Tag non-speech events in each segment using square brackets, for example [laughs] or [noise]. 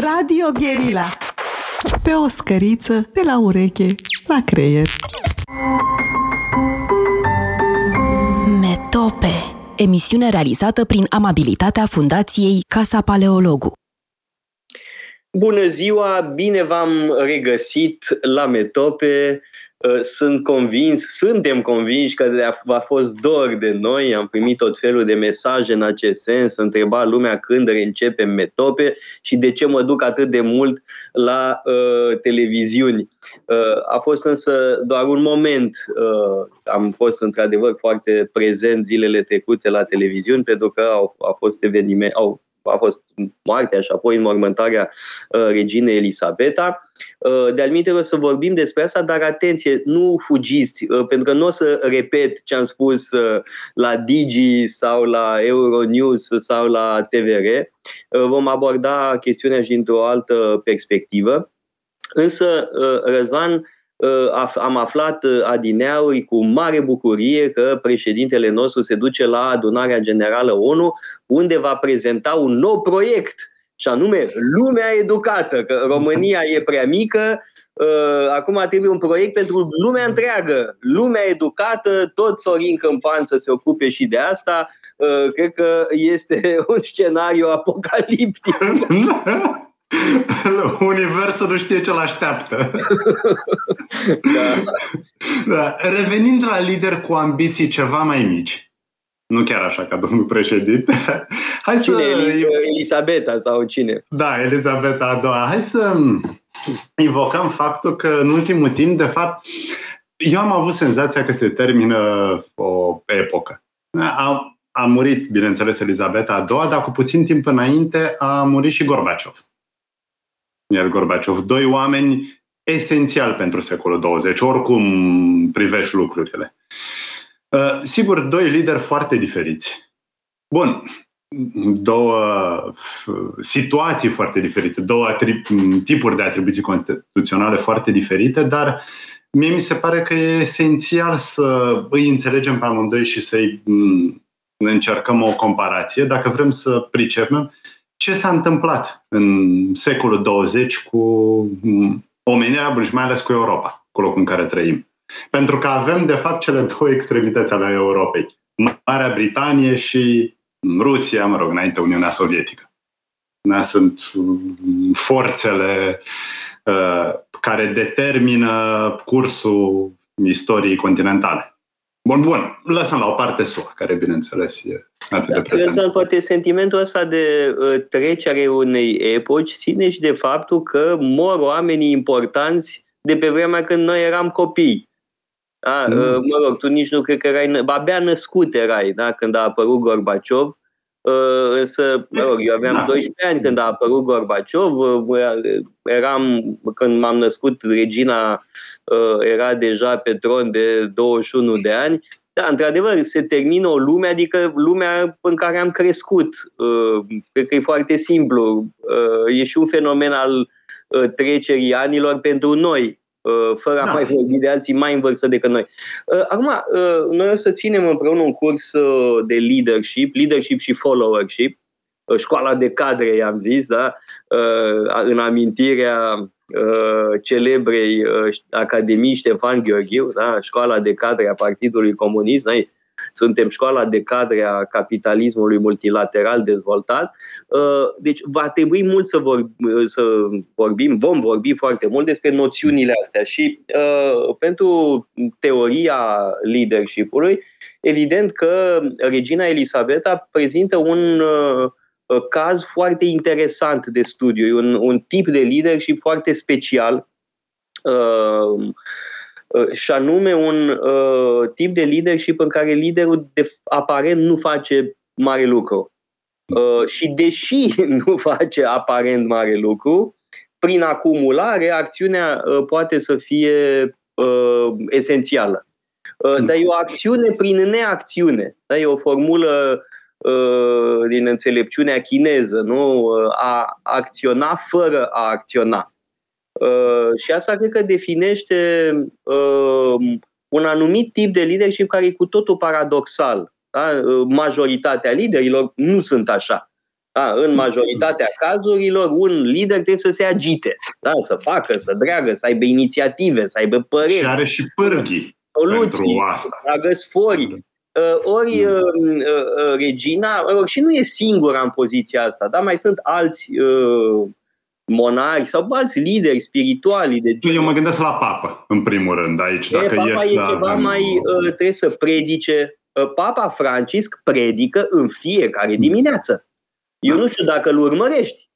Radio Guerilla. Pe o scăriță de la ureche la creier. Metope. Emisiune realizată prin amabilitatea Fundației Casa Paleologu. Bună ziua, bine v-am regăsit la Metope. Uh, sunt convins, suntem convinși că a fost dor de noi, am primit tot felul de mesaje în acest sens, întreba lumea când reîncepem metope și de ce mă duc atât de mult la uh, televiziuni. Uh, a fost însă doar un moment, uh, am fost într-adevăr foarte prezent zilele trecute la televiziuni pentru că au, au fost evenimente, au a fost moartea și apoi înmormântarea uh, reginei Elisabeta. Uh, de-al o să vorbim despre asta, dar atenție, nu fugiți, uh, pentru că nu o să repet ce am spus la Digi sau la Euronews sau la TVR. Vom aborda chestiunea și dintr-o altă perspectivă. Însă, Răzvan, Uh, am aflat uh, adineauri cu mare bucurie că președintele nostru se duce la adunarea generală ONU, unde va prezenta un nou proiect, și anume Lumea Educată, că România e prea mică, uh, acum trebuie un proiect pentru lumea întreagă. Lumea educată, tot Sorin Câmpan să se ocupe și de asta, cred că este [laughs] un scenariu apocaliptic. [laughs] [laughs] Universul nu știe ce-l așteaptă. [laughs] da. Da. Revenind la lider cu ambiții ceva mai mici, nu chiar așa ca domnul președinte. [laughs] Hai cine? să... Elisabeta sau cine? Da, Elisabeta a doua. Hai să invocăm faptul că în ultimul timp, de fapt, eu am avut senzația că se termină o epocă. A, a murit, bineînțeles, Elisabeta a doua, dar cu puțin timp înainte a murit și Gorbaciov iar Gorbaciov. Doi oameni esențial pentru secolul 20, oricum privești lucrurile. Uh, sigur, doi lideri foarte diferiți. Bun, două uh, situații foarte diferite, două atrib- tipuri de atribuții constituționale foarte diferite, dar mie mi se pare că e esențial să îi înțelegem pe amândoi și să-i mm, încercăm o comparație, dacă vrem să pricepem ce s-a întâmplat în secolul 20 cu omenirea, și mai ales cu Europa, cu locul în care trăim. Pentru că avem, de fapt, cele două extremități ale Europei. Marea Britanie și Rusia, mă rog, înainte Uniunea Sovietică. Da, sunt forțele uh, care determină cursul istoriei continentale. Bun, bun. Lăsăm la o parte SUA, care bineînțeles e atât de prezent. Lăsăm poate sentimentul ăsta de uh, trecere unei epoci ține și de faptul că mor oamenii importanți de pe vremea când noi eram copii. Da? Mm. Uh, mă rog, tu nici nu cred că erai, abia născut erai da? când a apărut Gorbaciov, uh, însă, mă rog, eu aveam da. 12 ani când a apărut Gorbaciov, uh, eram, când m-am născut, regina Uh, era deja pe tron de 21 de ani. Da, într-adevăr, se termină o lume, adică lumea în care am crescut. Uh, cred că e foarte simplu. Uh, e și un fenomen al trecerii anilor pentru noi, fără a da. mai vorbi de alții mai în vârstă decât noi. Acum, noi o să ținem împreună un curs de leadership, leadership și followership, școala de cadre, i-am zis, da? în amintirea uh, celebrei uh, Academii Ștefan Gheorghiu, da? școala de cadre a Partidului Comunist, noi suntem școala de cadre a capitalismului multilateral dezvoltat. Uh, deci va trebui mult să, vor, să vorbim, vom vorbi foarte mult despre noțiunile astea și uh, pentru teoria leadership-ului, evident că regina Elisabeta prezintă un uh, Uh, caz foarte interesant de studiu, e un, un tip de leadership foarte special uh, uh, și anume un uh, tip de leadership în care liderul de, aparent nu face mare lucru. Uh, și deși [laughs] nu face aparent mare lucru, prin acumulare, acțiunea uh, poate să fie uh, esențială. Uh, dar e o acțiune prin neacțiune. Da? E o formulă Uh, din înțelepciunea chineză, nu? Uh, a acționa fără a acționa. Uh, și asta cred că definește un anumit tip de leadership care e cu totul paradoxal. Da? Majoritatea liderilor nu sunt așa. Da, în majoritatea cazurilor, un lider trebuie să se agite, da, să facă, să dreagă, să aibă inițiative, să aibă păreri. Și are și pârghii soluții, să tragă sfori. Uh, ori uh, uh, regina, și nu e singura în poziția asta, dar mai sunt alți monari sau alți lideri spirituali. De Eu mă gândesc la papă, în primul rând, aici. Dacă e, papa e ceva mai, trebuie să predice. Papa Francisc predică în fiecare dimineață. Eu nu știu dacă îl urmărești.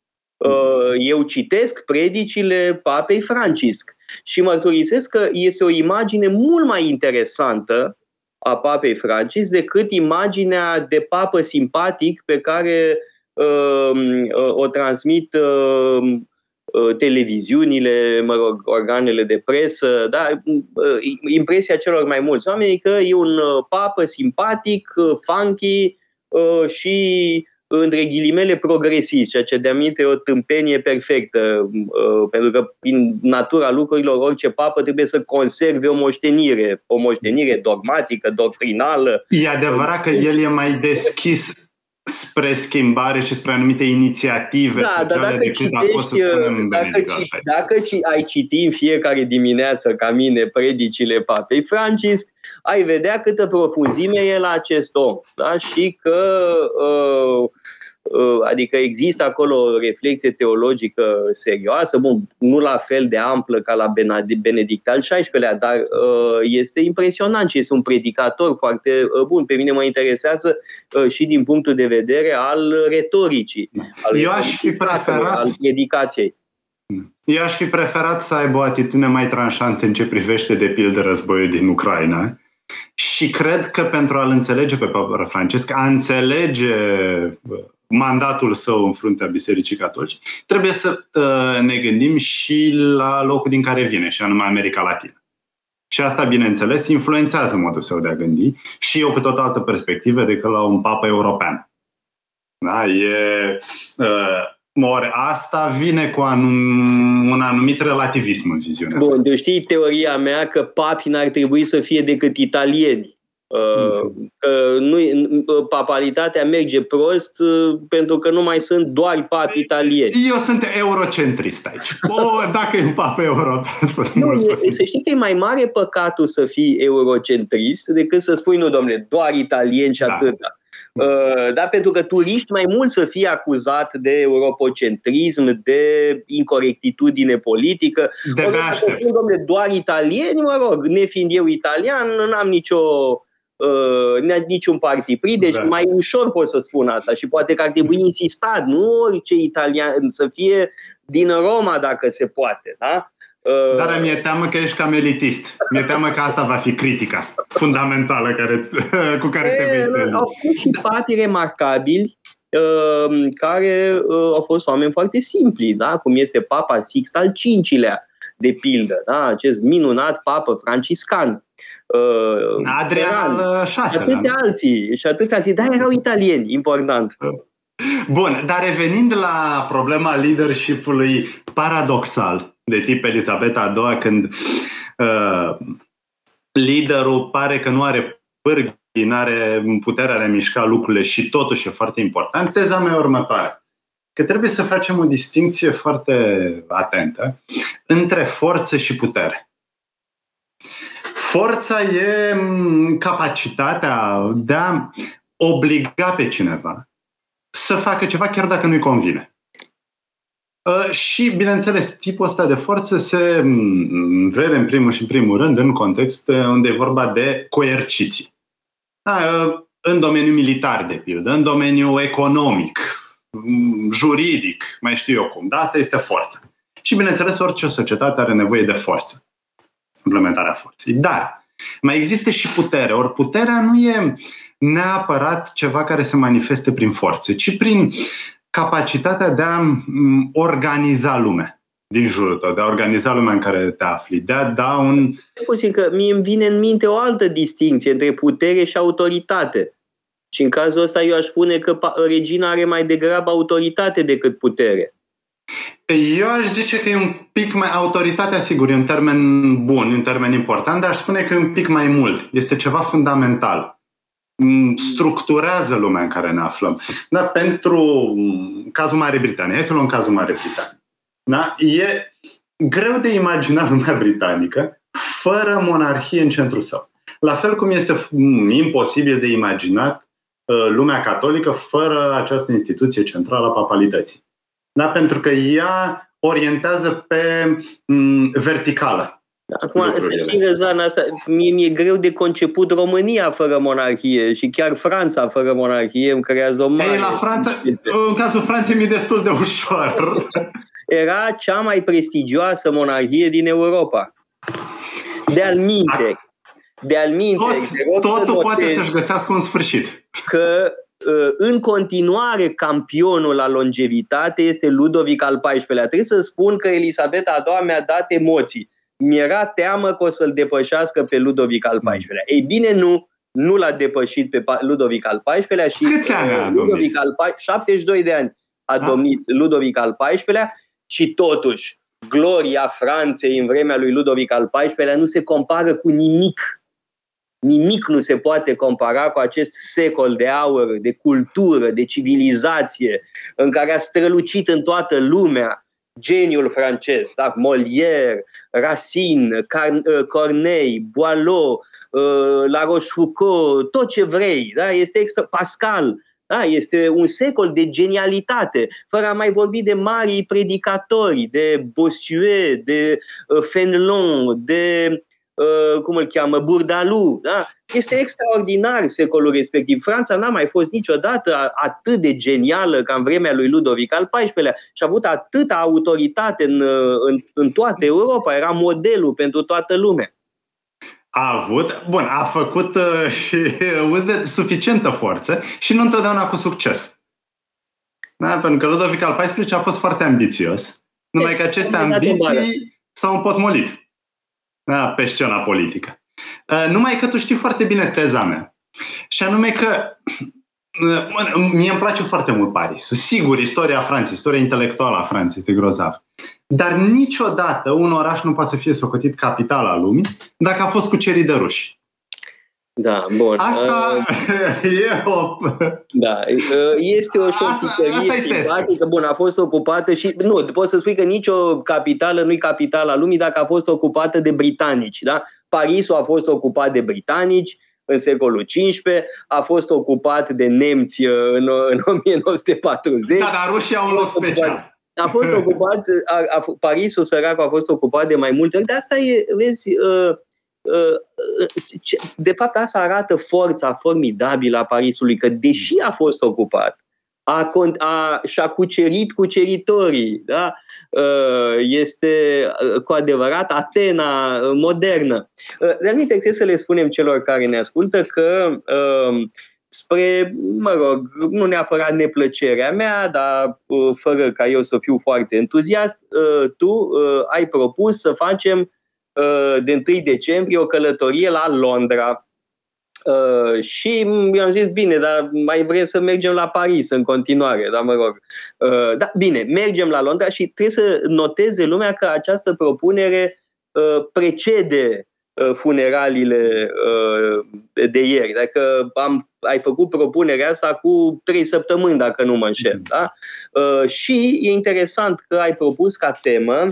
Eu citesc predicile papei Francisc și mărturisesc că este o imagine mult mai interesantă a papei Francis decât imaginea de papă simpatic pe care uh, uh, o transmit uh, uh, televiziunile, mă rog, organele de presă, da? Uh, impresia celor mai mulți oameni că e un uh, papă simpatic, funky și între ghilimele progresist, ceea ce de aminte e o tâmpenie perfectă, uh, pentru că prin natura lucrurilor orice papă trebuie să conserve o moștenire, o moștenire dogmatică, doctrinală. E adevărat că el e mai deschis spre schimbare și spre anumite inițiative da, sociale dar dacă decât citești, a fost să spunem dacă, ci, dacă ci, ai citi în fiecare dimineață ca mine predicile papei Francis, ai vedea câtă profunzime e la acest om. Da? Și că uh, uh, adică există acolo o reflexie teologică serioasă, bun, nu la fel de amplă ca la Benedict al XVI-lea, dar uh, este impresionant și este un predicator foarte uh, bun. Pe mine mă interesează uh, și din punctul de vedere al retoricii, al, Eu aș fi preferat... al predicației. Eu aș fi preferat să aibă o atitudine mai tranșantă în ce privește, de pildă, războiul din Ucraina, și cred că pentru a-l înțelege pe Papa Francesc, a înțelege uh, mandatul său în fruntea Bisericii Catolice, trebuie să uh, ne gândim și la locul din care vine, și anume America Latină. Și asta, bineînțeles, influențează modul său de a gândi și eu cu tot altă perspectivă decât la un papă european. Da? E, uh, ori asta vine cu anum, un anumit relativism în viziunea. Bun, deci știi teoria mea că papii n-ar trebui să fie decât italieni. Uh, că nu, papalitatea merge prost uh, pentru că nu mai sunt doar papi italieni. Eu sunt eurocentrist aici. O, dacă e un papă european. Să, nu, e, să știi că e mai mare păcatul să fii eurocentrist decât să spui, nu domnule, doar italieni și da. atâta. Uh, da, pentru că turiști mai mult să fie acuzat de europocentrism, de incorectitudine politică. De spun, domnule, doar italieni, mă rog, nefiind eu italian, n-am nicio uh, niciun partipri, deci da. mai ușor pot să spun asta și poate că ar trebui insistat, nu orice italian să fie din Roma dacă se poate, da? Dar mi-e teamă că ești cam elitist. Mi-e teamă că asta va fi critica fundamentală care, [laughs] cu care te vei Au fost și papi remarcabili uh, care uh, au fost oameni foarte simpli, da? cum este Papa Sixt al V-lea, de pildă, da? acest minunat papă franciscan. Uh, Adrian al Și atâția alții, și atâția alții, dar erau italieni, important. Bun, dar revenind la problema leadership-ului paradoxal, de tip Elisabeta a doua, când uh, liderul pare că nu are pârghii, nu are puterea de a mișca lucrurile și totuși e foarte important, teza mea următoare. Că trebuie să facem o distinție foarte atentă între forță și putere. Forța e mm, capacitatea de a obliga pe cineva să facă ceva chiar dacă nu-i convine. Uh, și, bineînțeles, tipul ăsta de forță se mm, vede în primul și în primul rând în context unde e vorba de coerciții. Da, uh, în domeniul militar, de pildă, în domeniul economic, mm, juridic, mai știu eu cum. Da, asta este forță. Și, bineînțeles, orice societate are nevoie de forță. Implementarea forței. Dar mai există și putere. Ori puterea nu e neapărat ceva care se manifeste prin forțe, ci prin capacitatea de a organiza lumea din jurul tău, de a organiza lumea în care te afli, de a da un... Puțin că mie îmi vine în minte o altă distinție între putere și autoritate. Și în cazul ăsta eu aș spune că regina are mai degrabă autoritate decât putere. Eu aș zice că e un pic mai... Autoritatea, sigur, e un termen bun, un termen important, dar aș spune că e un pic mai mult. Este ceva fundamental. structurează lumea în care ne aflăm. Da, pentru cazul Marii Britanii, hai să luăm cazul Marii Britanii. Da? E greu de imaginat lumea britanică fără monarhie în centrul său. La fel cum este imposibil de imaginat uh, lumea catolică fără această instituție centrală a papalității. Da? Pentru că ea orientează pe verticală. Acum, să știi, Răzvan, asta, mie mi-e greu de conceput România fără monarhie și chiar Franța fără monarhie îmi creează o mare... Ei, la Franța, în cazul Franței mi-e destul de ușor. Era cea mai prestigioasă monarhie din Europa. De al minte, de al minte, Tot, totul poate să-și găsească un sfârșit. Că ă, în continuare campionul la longevitate este Ludovic al XIV-lea. Trebuie să spun că Elisabeta a doua mi-a dat emoții. Mi-era teamă că o să-l depășească pe Ludovic al XIV-lea. Ei bine, nu, nu l-a depășit pe Ludovic al XIV-lea și Câți ani a Ludovic al XIV, 72 de ani a da. domnit Ludovic al XIV-lea și totuși gloria Franței în vremea lui Ludovic al XIV-lea nu se compară cu nimic. Nimic nu se poate compara cu acest secol de aur, de cultură, de civilizație, în care a strălucit în toată lumea geniul francez, da? Molière, Racine, Corneille, Boileau, uh, La Rochefoucauld, tot ce vrei, da? este extra, Pascal, da, este un secol de genialitate, fără a mai vorbi de mari predicatori, de Bossuet, de uh, Fenelon, de uh, cum îl cheamă, Burdalu. Da? Este extraordinar secolul respectiv. Franța n-a mai fost niciodată atât de genială ca în vremea lui Ludovic al XIV-lea și a avut atâta autoritate în, uh, în, în toată Europa. Era modelul pentru toată lumea. A avut, bun, a făcut uh, [laughs] și uz de suficientă forță și nu întotdeauna cu succes. Da? Pentru că Ludovic al XIV a fost foarte ambițios, numai că aceste ambiții s-au împotmolit da, pe scena politică. Uh, numai că tu știi foarte bine teza mea. Și anume că uh, mie îmi place foarte mult Parisul. Sigur, istoria Franței, istoria intelectuală a Franței este grozav. Dar niciodată un oraș nu poate să fie socotit capitala lumii dacă a fost cucerit de ruși. Da, bun. Asta uh, [laughs] e o... Da, uh, este o șorticărie simpatică. Bun, a fost ocupată și... Nu, poți să spui că nicio capitală nu e capitala lumii dacă a fost ocupată de britanici. Da? Parisul a fost ocupat de britanici în secolul XV, a fost ocupat de nemți uh, în, în 1940. Da, dar rușii au un loc special a fost ocupat, a, a, Parisul sărac a fost ocupat de mai multe ori, de asta e, vezi, uh, uh, uh, de fapt asta arată forța formidabilă a Parisului, că deși a fost ocupat, a, a, și-a cucerit cuceritorii, da? Uh, este uh, cu adevărat Atena modernă. Uh, de aminte, trebuie să le spunem celor care ne ascultă că spre, mă rog, nu neapărat neplăcerea mea, dar uh, fără ca eu să fiu foarte entuziast, uh, tu uh, ai propus să facem de 1 decembrie o călătorie la Londra. și mi-am zis, bine, dar mai vrei să mergem la Paris în continuare, dar mă rog. da, bine, mergem la Londra și trebuie să noteze lumea că această propunere precede Uh, funeraliile uh, de ieri. Dacă am, ai făcut propunerea asta cu trei săptămâni, dacă nu mă înșel. Da? Uh, și e interesant că ai propus ca temă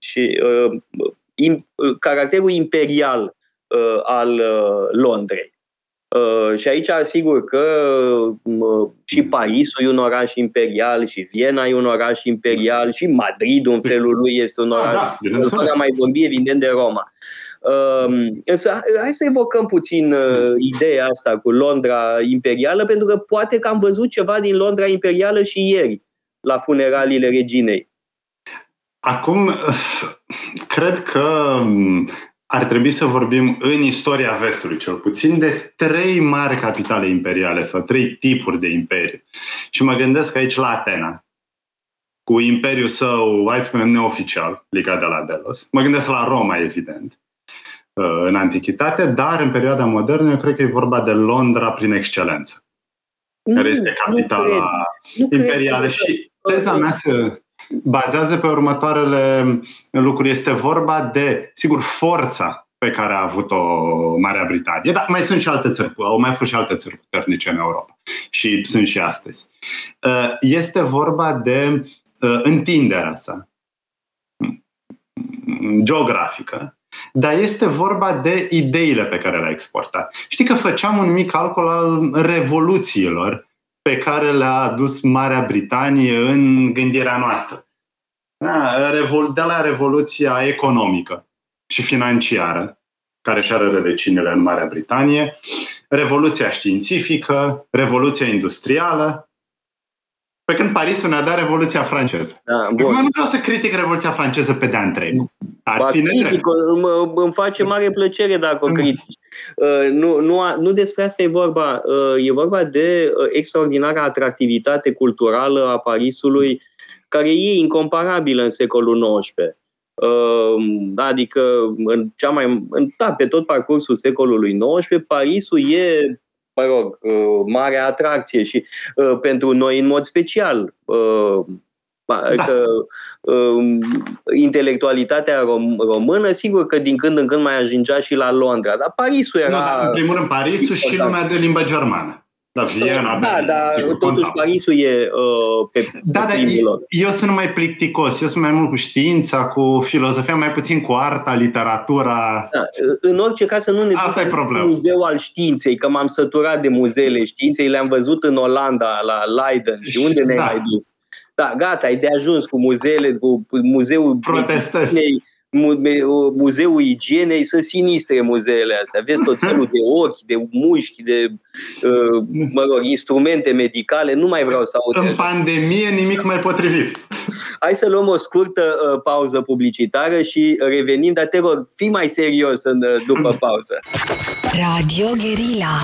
și caracterul imperial al Londrei. Uh, și aici, sigur că uh, și Parisul e un oraș imperial, și Viena e un oraș imperial, și Madrid, în felul lui, este un oraș. Da, da, fără mai vorbi, evident, de Roma. Uh, însă, hai să evocăm puțin uh, ideea asta cu Londra imperială, pentru că poate că am văzut ceva din Londra imperială și ieri, la funeraliile reginei. Acum, cred că ar trebui să vorbim în istoria vestului, cel puțin, de trei mari capitale imperiale sau trei tipuri de imperiu. Și mă gândesc aici la Atena, cu imperiul său, hai să spunem, neoficial, legat de la Delos. Mă gândesc la Roma, evident, uh, în antichitate, dar în perioada modernă eu cred că e vorba de Londra prin excelență, nu, care este capitala nu imperială. Cred. Și teza mea se bazează pe următoarele lucruri. Este vorba de, sigur, forța pe care a avut-o Marea Britanie. Dar mai sunt și alte țări, au mai fost și alte țări puternice în Europa și sunt și astăzi. Uh, este vorba de uh, întinderea sa geografică, dar este vorba de ideile pe care le-a exportat. Știi că făceam un mic calcul al revoluțiilor pe care le-a adus Marea Britanie în gândirea noastră. Da, de la revoluția economică și financiară, care și are rădăcinile în Marea Britanie, revoluția științifică, revoluția industrială, pe când Parisul ne-a dat Revoluția franceză. Da, bun. nu vreau să critic Revoluția franceză pe de-a întreg. Ar ba, fi critic, mă, îmi face mare plăcere dacă o mm. critici. Uh, nu, nu, nu despre asta e vorba. Uh, e vorba de uh, extraordinara atractivitate culturală a Parisului, care e incomparabilă în secolul XIX. Adică, în cea mai, în, da, pe tot parcursul secolului XIX, Parisul e mă rog, uh, mare atracție și uh, pentru noi în mod special. Uh, da. Că uh, intelectualitatea rom- română, sigur că din când în când mai ajungea și la Londra, dar Parisul era... Nu, da, în primul rând, Parisul și lumea de limbă germană. Da, Viena, da, dar totuși Parisul e uh, pe, da, pe da, eu sunt mai plicticos, eu sunt mai mult cu știința, cu filozofia, mai puțin cu arta, literatura. Da, în orice caz să nu ne Asta ducem un muzeu al științei, că m-am săturat de muzeele științei, le-am văzut în Olanda, la Leiden și unde ne-ai da. mai dus. Da, gata, ai de ajuns cu muzeele, cu muzeul Protestez muzeul igienei, sunt sinistre muzeele astea. Vezi tot felul de ochi, de mușchi, de uh, mă rog, instrumente medicale. Nu mai vreau să aud. În pandemie nimic mai potrivit. Hai să luăm o scurtă uh, pauză publicitară și revenim, dar te rog, fii mai serios în, uh, după pauză. Radio Guerilla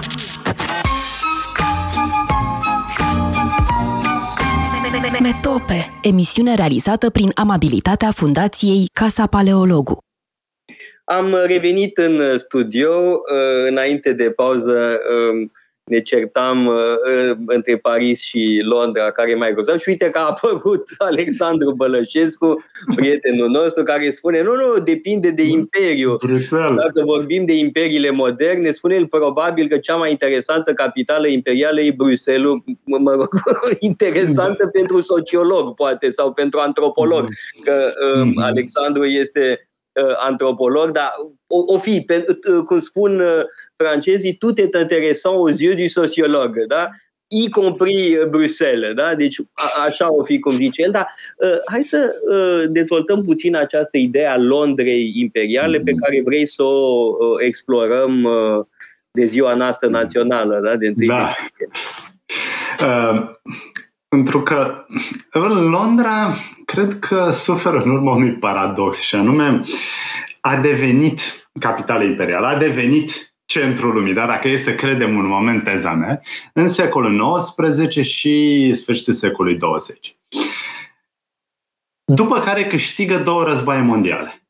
Metope. Emisiune realizată prin amabilitatea Fundației Casa Paleologu. Am revenit în studio uh, înainte de pauză um, ne certam uh, uh, între Paris și Londra, care e mai grozav. Și uite că a [laughs] apărut Alexandru Bălășescu, prietenul nostru, care spune, nu, nu, depinde de imperiu. Bruxelles. Dacă vorbim de imperiile moderne, spune el probabil că cea mai interesantă capitală imperială e Bruxelles, mă rog, [laughs] interesantă da. pentru sociolog, poate, sau pentru antropolog, da. că um, mm-hmm. Alexandru este uh, antropolog, dar o, o fi, pe, uh, cum spun uh, francezii, tout est intéressant aux yeux du sociologue, da? y compris uh, Bruxelles, da? Deci a, așa o fi cum zice el, dar uh, hai să uh, dezvoltăm puțin această idee a Londrei imperiale pe care vrei să o uh, explorăm uh, de ziua noastră națională, da? De întâi da. Uh, pentru că Londra cred că suferă în urma unui paradox și anume a devenit capitală imperială, a devenit centrul lumii, da? dacă e să credem un moment teza mea, în secolul XIX și sfârșitul secolului 20. După care câștigă două războaie mondiale.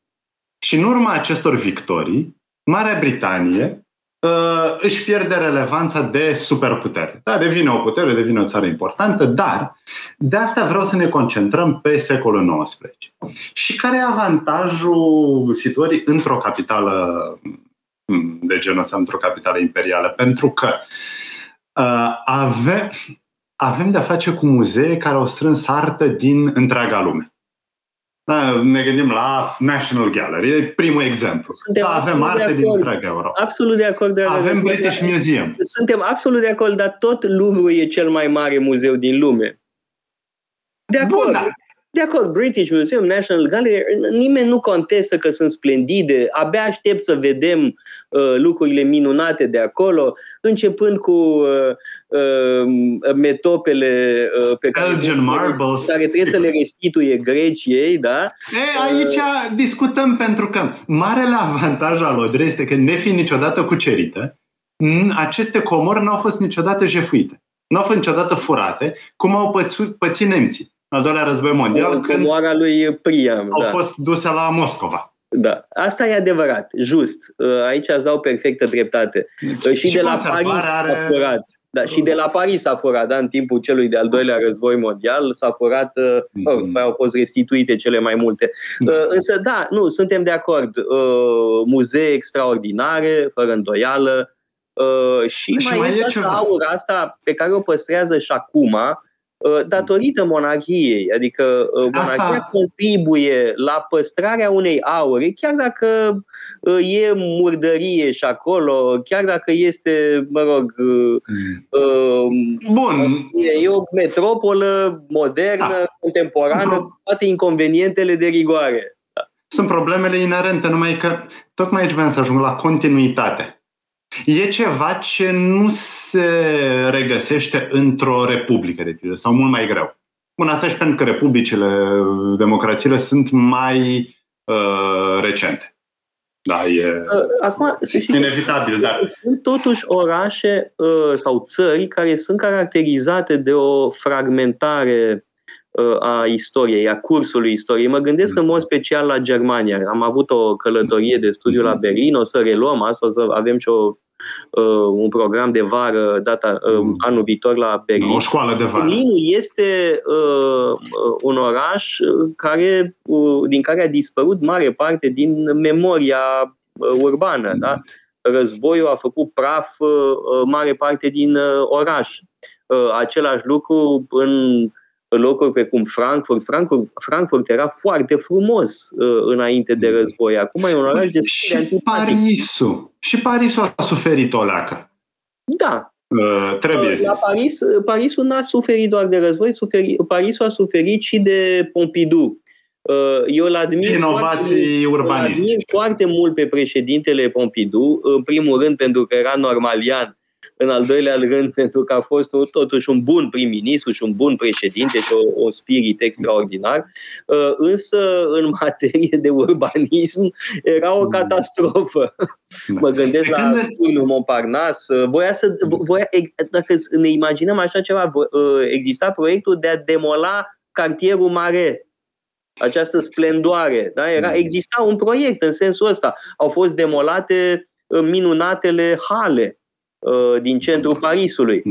Și în urma acestor victorii, Marea Britanie uh, își pierde relevanța de superputere. Da, devine o putere, devine o țară importantă, dar de asta vreau să ne concentrăm pe secolul XIX. Și care e avantajul situării într-o capitală de genul ăsta într-o capitală imperială, pentru că uh, avem, avem de-a face cu muzee care au strâns artă din întreaga lume. Da, ne gândim la National Gallery, e primul exemplu. Suntem da, avem arte din întreaga Europa. Absolut de acord. De avem British Museum. Suntem absolut de acord, dar tot Louvre e cel mai mare muzeu din lume. De acord. Bun, da. De acord, British Museum, National Gallery, nimeni nu contestă că sunt splendide, abia aștept să vedem uh, lucrurile minunate de acolo, începând cu uh, uh, metopele uh, pe care, Elgin Marbles. care trebuie să le restituie Greciei, da? E, aici uh, discutăm pentru că marele avantaj al Londrei este că nefiind niciodată cucerită, aceste comori nu au fost niciodată jefuite. Nu au fost niciodată furate, cum au pățit, pățit nemții al doilea război mondial, când lui Priam, au da. fost duse la Moscova. Da, asta e adevărat, just. Aici îți dau perfectă dreptate. Deci, și, și de la Paris are... a furat. Da, și de la Paris a furat, da, în timpul celui de-al doilea război mondial, s-a furat, mm-hmm. oh, au fost restituite cele mai multe. Da. Însă, da, nu, suntem de acord. Muzee extraordinare, fără îndoială, și, și mai, mai e ceva. aura asta pe care o păstrează și acum, datorită monarhiei. Adică monarhia Asta... contribuie la păstrarea unei aure, chiar dacă e murdărie și acolo, chiar dacă este, mă rog, mm. Bun. e o metropolă modernă, da. contemporană, toate inconvenientele de rigoare. Da. Sunt problemele inerente, numai că tocmai aici vreau să ajung la continuitate. E ceva ce nu se regăsește într-o republică, de pildă, sau mult mai greu. Bun, asta și pentru că republicile, democrațiile sunt mai uh, recente. Da, e uh, Acum, inevitabil, dar... Sunt totuși orașe uh, sau țări care sunt caracterizate de o fragmentare uh, a istoriei, a cursului istoriei. Mă gândesc în mod special la Germania. Am avut o călătorie de studiu la Berlin, o să reluăm asta, o să avem și o uh, un program de vară data uh, mm. anul viitor la Berlin. O școală de vară. Berlin este uh, uh, un oraș care, uh, din care a dispărut mare parte din memoria uh, urbană. Mm. Da? Războiul a făcut praf uh, mare parte din uh, oraș. Uh, același lucru în locuri precum Frankfurt. Frankfurt, Frankfurt era foarte frumos uh, înainte de război. Acum e un oraș de Și Parisul. Și Parisul a suferit o leacă. Da. Uh, trebuie uh, La Paris, Parisul n-a suferit doar de război, suferi, Parisul a suferit și de Pompidou. Uh, eu îl admir, Inovații foarte, admir foarte mult pe președintele Pompidou, în primul rând pentru că era normalian în al doilea rând pentru că a fost totuși un bun prim-ministru și un bun președinte și o, un spirit extraordinar, uh, însă în [laughs] materie de urbanism era o catastrofă. Da. Mă gândesc la turnul Montparnasse, uh, voia să, voia, dacă ne imaginăm așa ceva, uh, exista proiectul de a demola cartierul Mare, această splendoare. Da? Era, exista un proiect în sensul ăsta. Au fost demolate minunatele hale Uh, din centrul Parisului.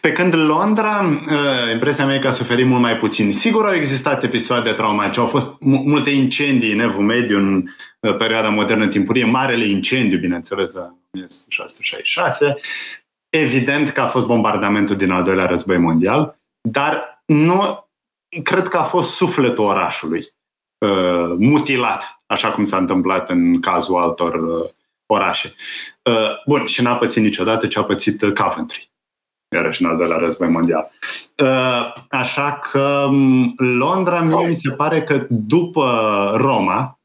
Pe când Londra, uh, impresia mea e că a suferit mult mai puțin. Sigur au existat episoade traumatice, au fost multe incendii în Evul Mediu în uh, perioada modernă timpurie, marele incendiu, bineînțeles, în 1666. Evident că a fost bombardamentul din al doilea război mondial, dar nu cred că a fost sufletul orașului mutilat, așa cum s-a întâmplat în cazul altor orașe. Uh, bun, și n-a pățit niciodată ce a pățit uh, Coventry, iarăși în al doilea război mondial. Uh, așa că um, Londra, mie mi se pare că după Roma,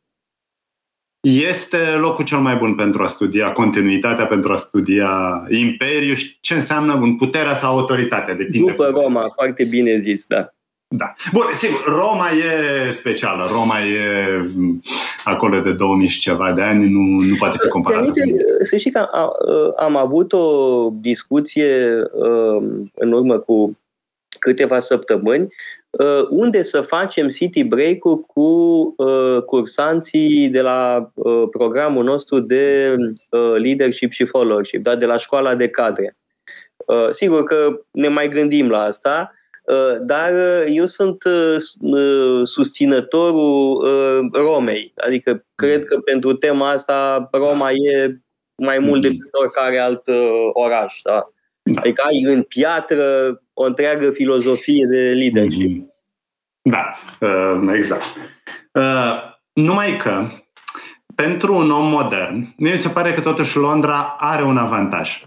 este locul cel mai bun pentru a studia continuitatea, pentru a studia imperiul și ce înseamnă puterea sau autoritatea. Depinde După Roma, foarte bine zis, da. Da. Bun, sigur, Roma e specială. Roma e acolo de 2000 și ceva de ani, nu, nu poate fi comparată. Să știi că am avut o discuție um, în urmă cu câteva săptămâni uh, unde să facem city break-ul cu uh, cursanții de la uh, programul nostru de leadership și followership, da? de la școala de cadre. Sigur că ne mai gândim la asta, Uh, dar uh, eu sunt uh, susținătorul Romei. Adică cred că pentru tema asta Roma e mai mult decât oricare alt oraș. Da? Adică ai în piatră o întreagă filozofie de leadership. Mm-hmm. Da, exact. Numai că pentru un om modern, mi se pare că totuși Londra are un avantaj.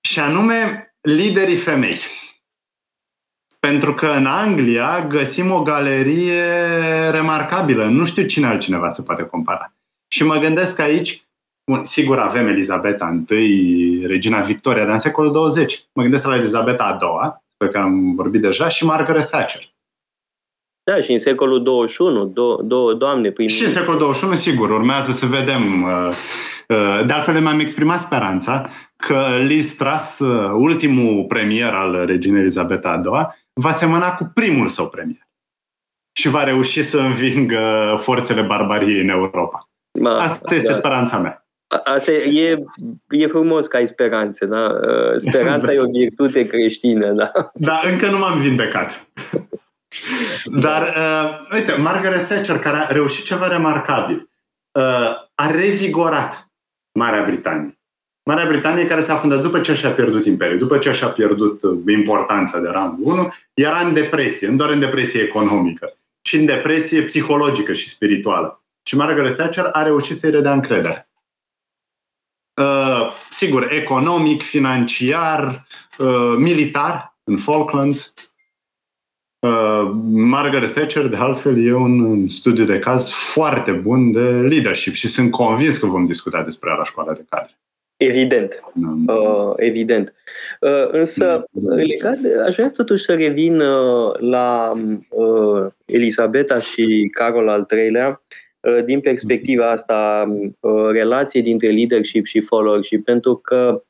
Și anume liderii femei. Pentru că în Anglia găsim o galerie remarcabilă. Nu știu cine altcineva se poate compara. Și mă gândesc aici, bun, sigur avem Elizabeta I, Regina Victoria, dar în secolul 20. Mă gândesc la Elizabeta a doua, pe care am vorbit deja, și Margaret Thatcher. Da, și în secolul 21, două, două doamne prin... Și în secolul 21, sigur, urmează să vedem. Uh, uh, de altfel, mi-am exprimat speranța că Liz Truss, uh, ultimul premier al reginei Elizabeta a doua, va semăna cu primul său premier și va reuși să învingă forțele barbariei în Europa. Ma, Asta este da. speranța mea. Asta e, e frumos că ai speranțe, da? Uh, speranța da. e o virtute creștină, da? Da, încă nu m-am vindecat. Dar, uh, uite, Margaret Thatcher, care a reușit ceva remarcabil, uh, a revigorat Marea Britanie. Marea Britanie care s-a fundat după ce și-a pierdut imperiul, după ce și-a pierdut uh, importanța de rang 1, era în depresie, nu doar în depresie economică, ci în depresie psihologică și spirituală. Și Margaret Thatcher a reușit să-i redea încredere. Uh, sigur, economic, financiar, uh, militar, în Falklands. Uh, Margaret Thatcher, de altfel, e un studiu de caz foarte bun de leadership și sunt convins că vom discuta despre la școala de cadre. Evident, uh, evident. Uh, însă, legat, aș vrea totuși să revin uh, la uh, Elisabeta și Carol al III-lea, uh, din perspectiva asta, uh, relației dintre leadership și followership, pentru că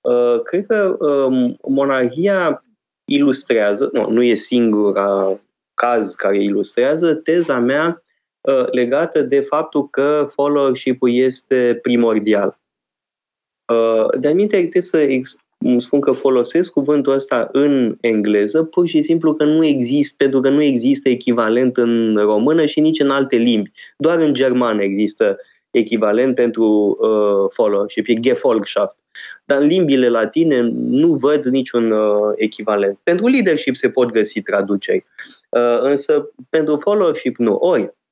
uh, cred că uh, monarhia ilustrează, nu, nu e singura caz care ilustrează teza mea uh, legată de faptul că followership-ul este primordial. Uh, de aminte, trebuie să spun că folosesc cuvântul ăsta în engleză, pur și simplu că nu există, pentru că nu există echivalent în română și nici în alte limbi. Doar în germană există echivalent pentru uh, followership, e Gefolgschaft. Dar în limbile latine nu văd niciun uh, echivalent. Pentru leadership se pot găsi traduceri, uh, însă pentru followership nu. Ori, Uh,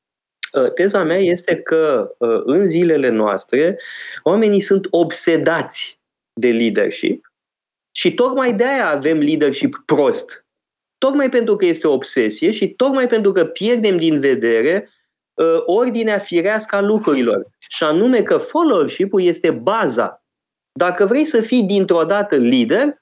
teza mea este că uh, în zilele noastre oamenii sunt obsedați de leadership și tocmai de aia avem leadership prost. Tocmai pentru că este o obsesie și tocmai pentru că pierdem din vedere uh, ordinea firească a lucrurilor. Și anume că followership-ul este baza. Dacă vrei să fii dintr-o dată lider,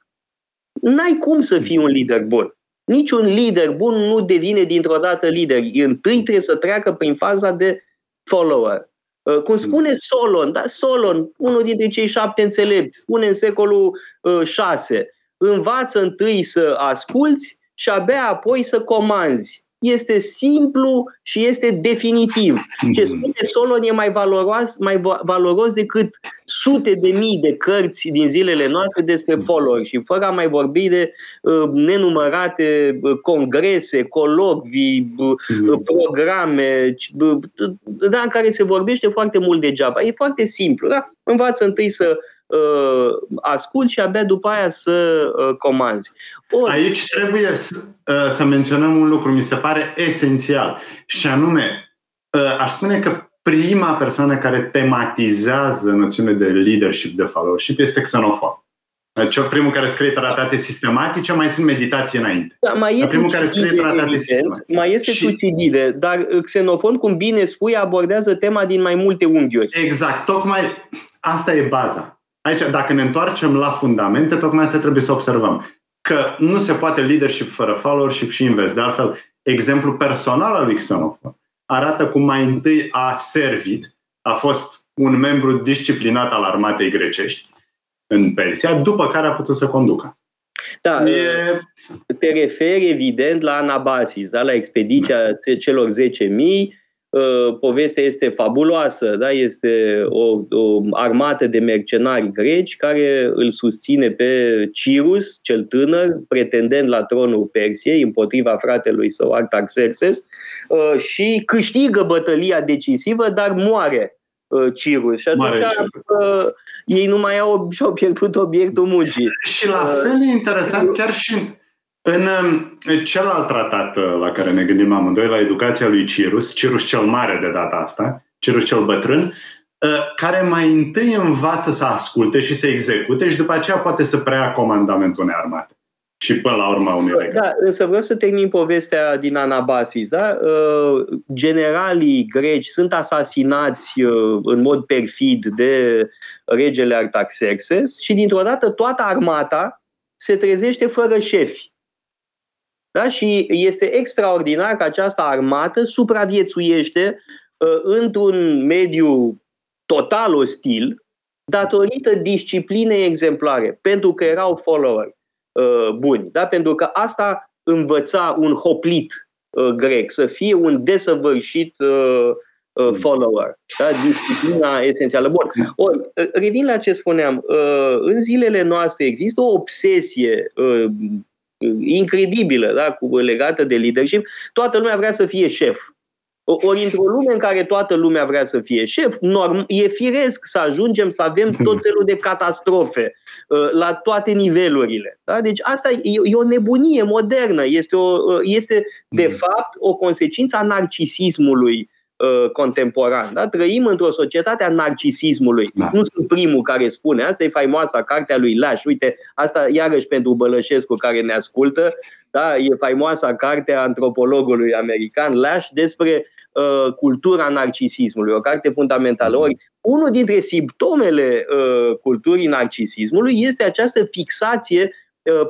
n-ai cum să fii un lider bun. Niciun lider bun nu devine dintr-o dată lider. Întâi trebuie să treacă prin faza de follower. Uh, cum spune Solon, da, Solon, unul dintre cei șapte înțelepți, spune în secolul VI, uh, învață întâi să asculți și abia apoi să comanzi este simplu și este definitiv. Ce mhm. spune Solon e mai valoros, mai valoros decât sute de mii de cărți din zilele noastre despre mhm. follower și fără a mai vorbi de uh, nenumărate uh, congrese, colocvii, uh, mhm. programe, uh, da, în care se vorbește foarte mult degeaba. E foarte simplu. Da? Învață întâi să uh, asculti și abia după aia să uh, comanzi. Ori... Aici trebuie să, uh, să menționăm un lucru, mi se pare esențial, și anume, uh, aș spune că prima persoană care tematizează noțiunea de leadership, de followership, este xenofob. Cel primul care scrie tratate sistematice, mai sunt meditații înainte. Da, mai e primul care scrie tratate sistematice. Mai este și... Tucidide, dar xenofon, cum bine spui, abordează tema din mai multe unghiuri. Exact, tocmai asta e baza. Aici, dacă ne întoarcem la fundamente, tocmai asta trebuie să observăm. Că nu se poate leadership fără followership și invers. De altfel, exemplul personal al lui Xenophon arată cum mai întâi a servit, a fost un membru disciplinat al armatei grecești în Persia, după care a putut să conducă. Da, e... te referi evident la Anabasis, da? la expediția da. celor 10.000 Uh, povestea este fabuloasă, da? este o, o armată de mercenari greci care îl susține pe Cirus, cel tânăr, pretendent la tronul Persiei împotriva fratelui său Artaxerxes uh, și câștigă bătălia decisivă, dar moare uh, Cirus. Și atunci uh, ei nu mai au și-au pierdut obiectul muncii. Și la fel e interesant, chiar și în celălalt tratat uh, la care ne gândim amândoi, la educația lui Cirus, Cirus cel mare de data asta, Cirus cel bătrân, uh, care mai întâi învață să asculte și să execute și după aceea poate să preia comandamentul unei armate. Și până la urmă unui regat. Da, însă vreau să termin povestea din Anabasis. Da? Uh, generalii greci sunt asasinați în mod perfid de regele Artaxerxes și dintr-o dată toată armata se trezește fără șefi. Da? Și este extraordinar că această armată supraviețuiește uh, într-un mediu total ostil datorită disciplinei exemplare, pentru că erau follower uh, buni. Da? Pentru că asta învăța un hoplit uh, grec, să fie un desăvârșit uh, uh, follower, da? disciplina esențială. Bun, Or, uh, revin la ce spuneam, uh, în zilele noastre există o obsesie uh, incredibilă da? cu, legată de leadership. Toată lumea vrea să fie șef. Ori într-o lume în care toată lumea vrea să fie șef, norm, e firesc să ajungem să avem tot felul de catastrofe uh, la toate nivelurile. Da? Deci asta e, e o nebunie modernă. Este, o, uh, este de mm. fapt o consecință a narcisismului uh, contemporan. Da? Trăim într-o societate a narcisismului. Da. Nu sunt primul care spune. Asta e faimoasa cartea lui Laș. Uite, asta iarăși pentru Bălășescu care ne ascultă. Da? E faimoasa carte a antropologului american Laș despre uh, cultura narcisismului, o carte fundamentală. Ori, unul dintre simptomele uh, culturii narcisismului este această fixație uh,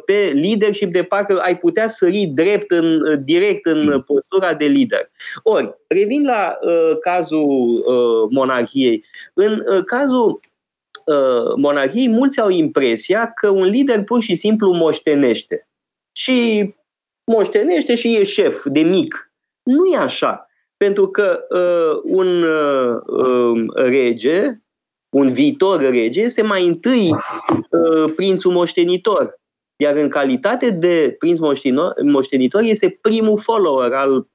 pe leadership de parcă ai putea sări drept în, uh, direct în mm. postura de lider. Ori, revin la uh, cazul uh, monarhiei. În uh, cazul uh, monarhiei, mulți au impresia că un lider pur și simplu moștenește. Și moștenește și e șef de mic. Nu e așa. Pentru că uh, un uh, um, rege, un viitor rege, este mai întâi uh, prințul moștenitor. Iar în calitate de prinț moștenitor, este primul follower al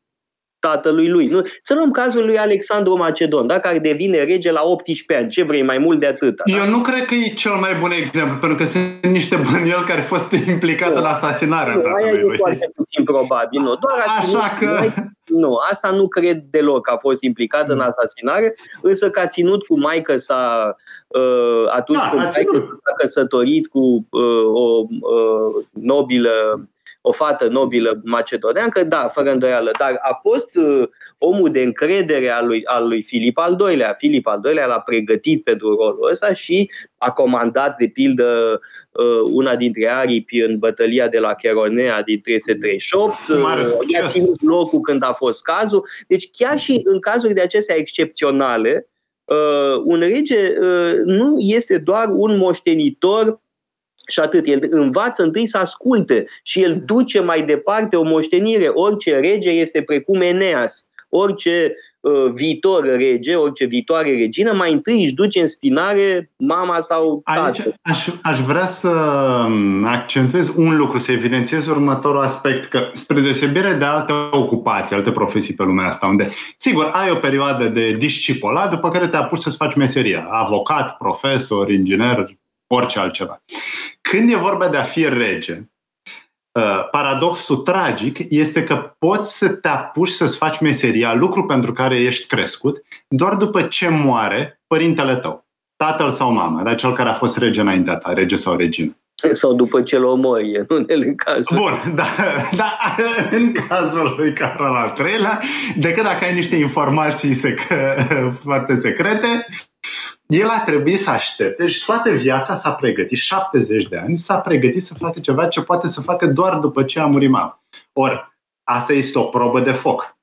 tatălui lui. Nu? Să luăm cazul lui Alexandru Macedon, da? care devine rege la 18 ani. Ce vrei mai mult de atât? Da? Eu nu cred că e cel mai bun exemplu, pentru că sunt niște bănuieli care au fost implicate în asasinarea nu, tatălui aia lui. e foarte puțin probabil. Nu. Doar Așa că... Mai, nu, asta nu cred deloc că a fost implicat în mm. asasinare, însă că a ținut cu maică sa uh, atunci da, când maică s-a căsătorit cu uh, o uh, nobilă o fată nobilă macedoneancă, da, fără îndoială, dar a fost uh, omul de încredere al lui, al lui Filip al II-lea. Filip al II-lea l-a pregătit pentru rolul ăsta și a comandat, de pildă, uh, una dintre aripi în bătălia de la Cheronea din 338. Uh, i-a ținut locul când a fost cazul. Deci chiar și în cazuri de acestea excepționale, uh, un rege uh, nu este doar un moștenitor și atât. El învață întâi să asculte și el duce mai departe o moștenire. Orice rege este precum Eneas. Orice uh, viitor rege, orice viitoare regină, mai întâi își duce în spinare mama sau tatăl. Aici aș, aș vrea să um, accentuez un lucru, să evidențiez următorul aspect, că spre deosebire de alte ocupații, alte profesii pe lumea asta, unde, sigur, ai o perioadă de discipolat, după care te apuci să-ți faci meseria. Avocat, profesor, inginer, orice altceva. Când e vorba de a fi rege, uh, paradoxul tragic este că poți să te apuci să-ți faci meseria, lucru pentru care ești crescut, doar după ce moare părintele tău, tatăl sau mama, dar cel care a fost rege înaintea ta, rege sau regină. Sau după ce l omori, în unele cazuri. Bun, da, da, în cazul lui Carol al treilea, decât dacă ai niște informații sec- foarte secrete, el a trebuit să aștepte și deci toată viața s-a pregătit, 70 de ani, s-a pregătit să facă ceva ce poate să facă doar după ce a murit mama. Ori, asta este o probă de foc.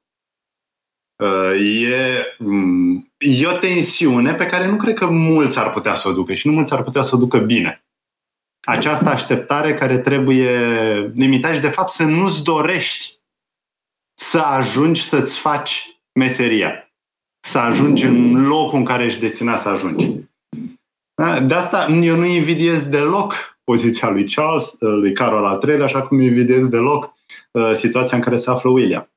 Uh, e, mm, e o tensiune pe care nu cred că mulți ar putea să o ducă și nu mulți ar putea să o ducă bine. Această așteptare care trebuie limitată și, de fapt, să nu-ți dorești să ajungi să-ți faci meseria să ajungi în locul în care ești destinat să ajungi. Da? De asta eu nu invidiez deloc poziția lui Charles, lui Carol al III, așa cum invidiez deloc uh, situația în care se află William.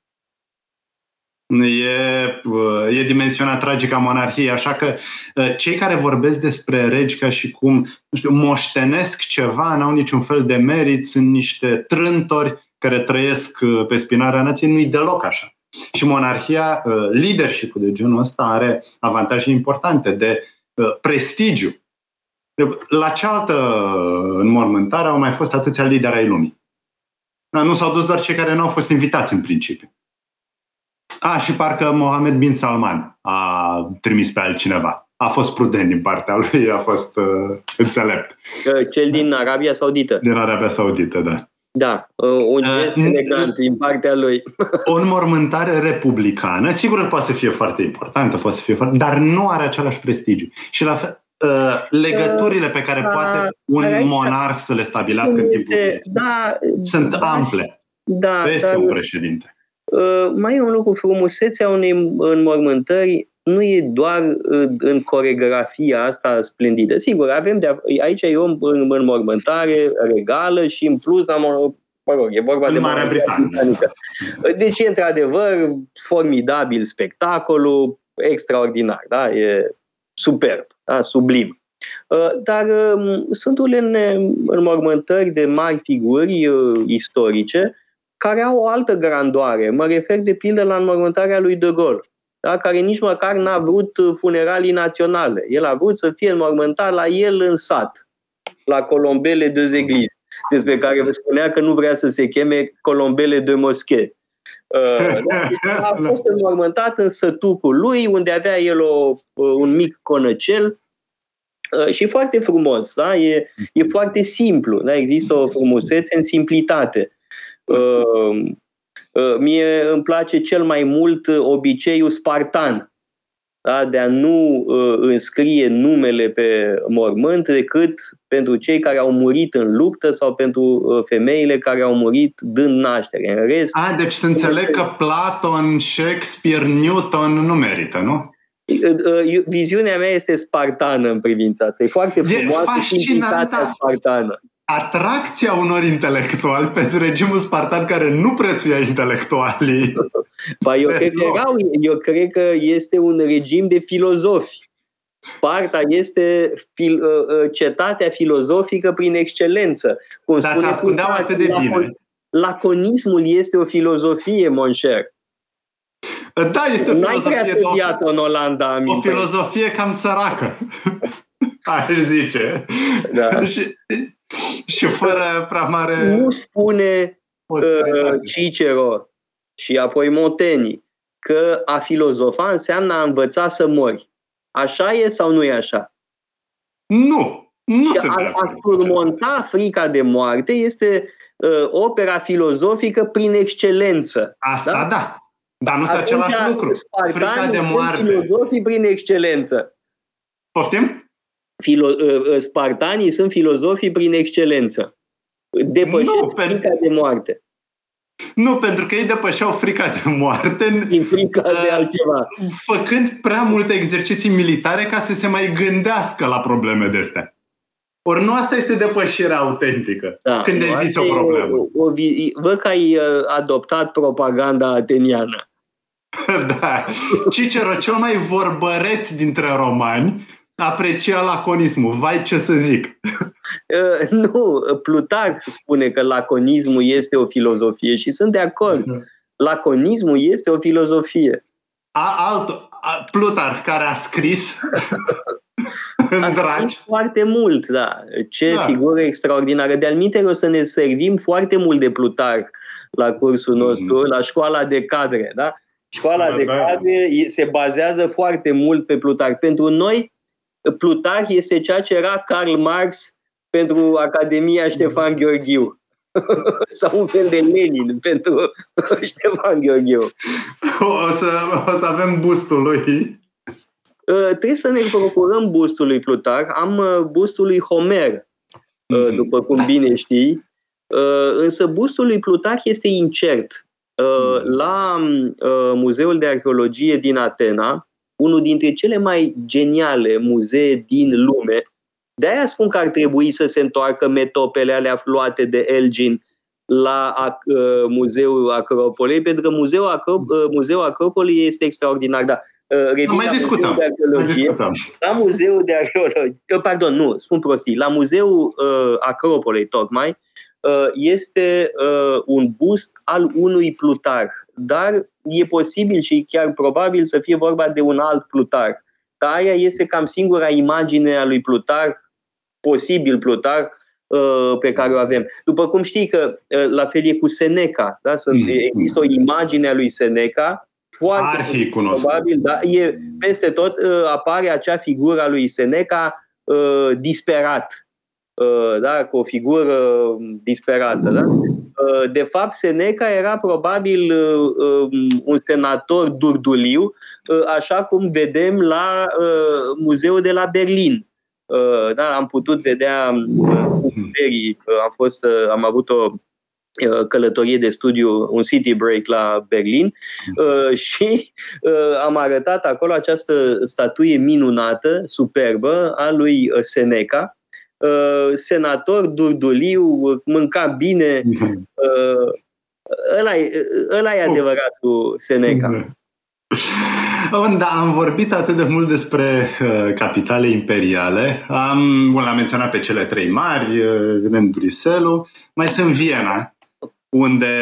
E, uh, e dimensiunea tragică a monarhiei, așa că uh, cei care vorbesc despre regi ca și cum nu știu, moștenesc ceva, n-au niciun fel de merit, sunt niște trântori care trăiesc pe spinarea nației, nu-i deloc așa. Și monarhia, uh, leadership-ul de genul ăsta are avantaje importante de uh, prestigiu. La cealaltă înmormântare au mai fost atâția lideri ai lumii. Nu s-au dus doar cei care nu au fost invitați în principiu. A, și parcă Mohamed bin Salman a trimis pe altcineva. A fost prudent din partea lui, a fost uh, înțelept. Cel din Arabia Saudită. Din Arabia Saudită, da. Da, uh, un uh, gest uh, elegant din partea lui. [laughs] O înmormântare republicană, sigur poate să fie foarte importantă, poate să fie foarte, dar nu are același prestigiu. Și la fel, uh, legăturile pe care uh, poate un uh, monarh să le stabilească în timpul vieții da, sunt da, ample. Da, peste dar, un președinte. Uh, mai e un lucru, frumusețea unei înmormântări nu e doar în coregrafia asta splendidă. Sigur, avem de aici e o înmormântare regală și în plus am mă rog, e vorba în de Marea Britanie. Deci e într-adevăr formidabil spectacolul, extraordinar, da? E superb, da? sublim. Uh, dar um, sunt unele înmormântări de mari figuri uh, istorice care au o altă grandoare. Mă refer de pildă la înmormântarea lui De Gaulle, da? care nici măcar n-a vrut funeralii naționale. El a vrut să fie înmormântat la el în sat, la Colombele de Zeglis, despre care vă spunea că nu vrea să se cheme Colombele de Moschee. Uh, [laughs] a fost înmormântat în sătucul lui, unde avea el o, un mic conăcel uh, și foarte frumos. Da? E, e foarte simplu. Da? Există o frumusețe în simplitate. Uh, mie îmi place cel mai mult obiceiul spartan da? de a nu uh, înscrie numele pe mormânt decât pentru cei care au murit în luptă sau pentru uh, femeile care au murit dând naștere. În rest, A, deci să înțeleg că Platon, Shakespeare, Newton nu merită, nu? Uh, uh, viziunea mea este spartană în privința asta. E foarte frumoasă și spartană atracția unor intelectuali pentru regimul spartan care nu prețuia intelectualii. Ba, eu, [laughs] cred că erau, eu cred că este un regim de filozofi. Sparta este fil, uh, uh, cetatea filozofică prin excelență. Cum Dar se ascundeau atât de bine. Laconismul este o filozofie, mon cher. Da, este o filozofie. N-ai studiat în Olanda. O filozofie cam săracă. [laughs] Aș zice. Da. și, [laughs] și fără prea mare... Nu spune uh, Cicero și apoi Monteni că a filozofa înseamnă a învăța să mori. Așa e sau nu e așa? Nu. Nu se a, a surmonta frica de moarte este uh, opera filozofică prin excelență. Asta da. da. Dar nu este același lucru. Frica de moarte. filozofii prin excelență. Poftim? Filo- ă, ă, spartanii sunt filozofii prin excelență. Depășesc nu, frica de moarte. Nu, pentru că ei depășeau frica de moarte din frica de ă, altceva. Făcând prea multe exerciții militare ca să se mai gândească la probleme de astea. Ori nu asta este depășirea autentică, da, când eviți o problemă. O, o, văd că ai adoptat propaganda ateniană. [laughs] da. Cicero, cel mai vorbăreț dintre romani, aprecia laconismul. Vai ce să zic! [laughs] Uh, nu, Plutarh spune că laconismul este o filozofie și sunt de acord. Mhm. Laconismul este o filozofie. A, alt, a, Plutarh care a scris [laughs] a scris foarte mult, da. Ce da. figură extraordinară. De alminte o să ne servim foarte mult de Plutarh la cursul mhm. nostru, mm-hmm. la școala de cadre, da? Școala da, de da. cadre se bazează foarte mult pe Plutarh. Pentru noi, Plutarh este ceea ce era Karl Marx pentru Academia Ștefan Gheorghiu. [laughs] Sau un fel de Lenin pentru [laughs] Ștefan Gheorghiu. O să, o să avem bustul lui. Uh, trebuie să ne procurăm bustul lui Plutarh. Am uh, bustul lui Homer, uh, mhm. după cum bine știi. Însă bustul lui Plutarh este incert. Mhm. La Muzeul de Arheologie din Atena unul dintre cele mai geniale muzee din lume. De aia spun că ar trebui să se întoarcă metopele alea luate de Elgin la uh, Muzeul Acropolei, pentru că Muzeul, Acro- uh, Muzeul Acropolei este extraordinar. Da. Uh, mai discutăm. De mai discutăm. La Muzeul de Arheologie, uh, pardon, nu, spun prostii, la Muzeul uh, Acropolei tocmai, uh, este uh, un bust al unui Plutarh, dar e posibil și chiar probabil să fie vorba de un alt Plutar. Dar aia este cam singura imagine a lui Plutar, posibil Plutar, uh, pe care o avem. După cum știi că uh, la fel e cu Seneca, da? Sunt, mm. există o imagine a lui Seneca foarte probabil, da? e, peste tot uh, apare acea figură a lui Seneca disperat, da? cu o figură disperată. Da? Uh, de fapt, Seneca era probabil uh, um, un senator durduliu, uh, așa cum vedem la Muzeul de la Berlin. Da, am putut vedea cu am, fost, am avut o uh, călătorie de studiu, un city break la Berlin uh, [laughs] și uh, am arătat acolo această statuie minunată, superbă, a lui Seneca, senator durduliu, mânca bine. Ăla e, ăla e adevăratul Seneca. [laughs] Da, am vorbit atât de mult despre uh, capitale imperiale. Am, l-am menționat pe cele trei mari, uh, în Bruxelles, mai sunt Viena, unde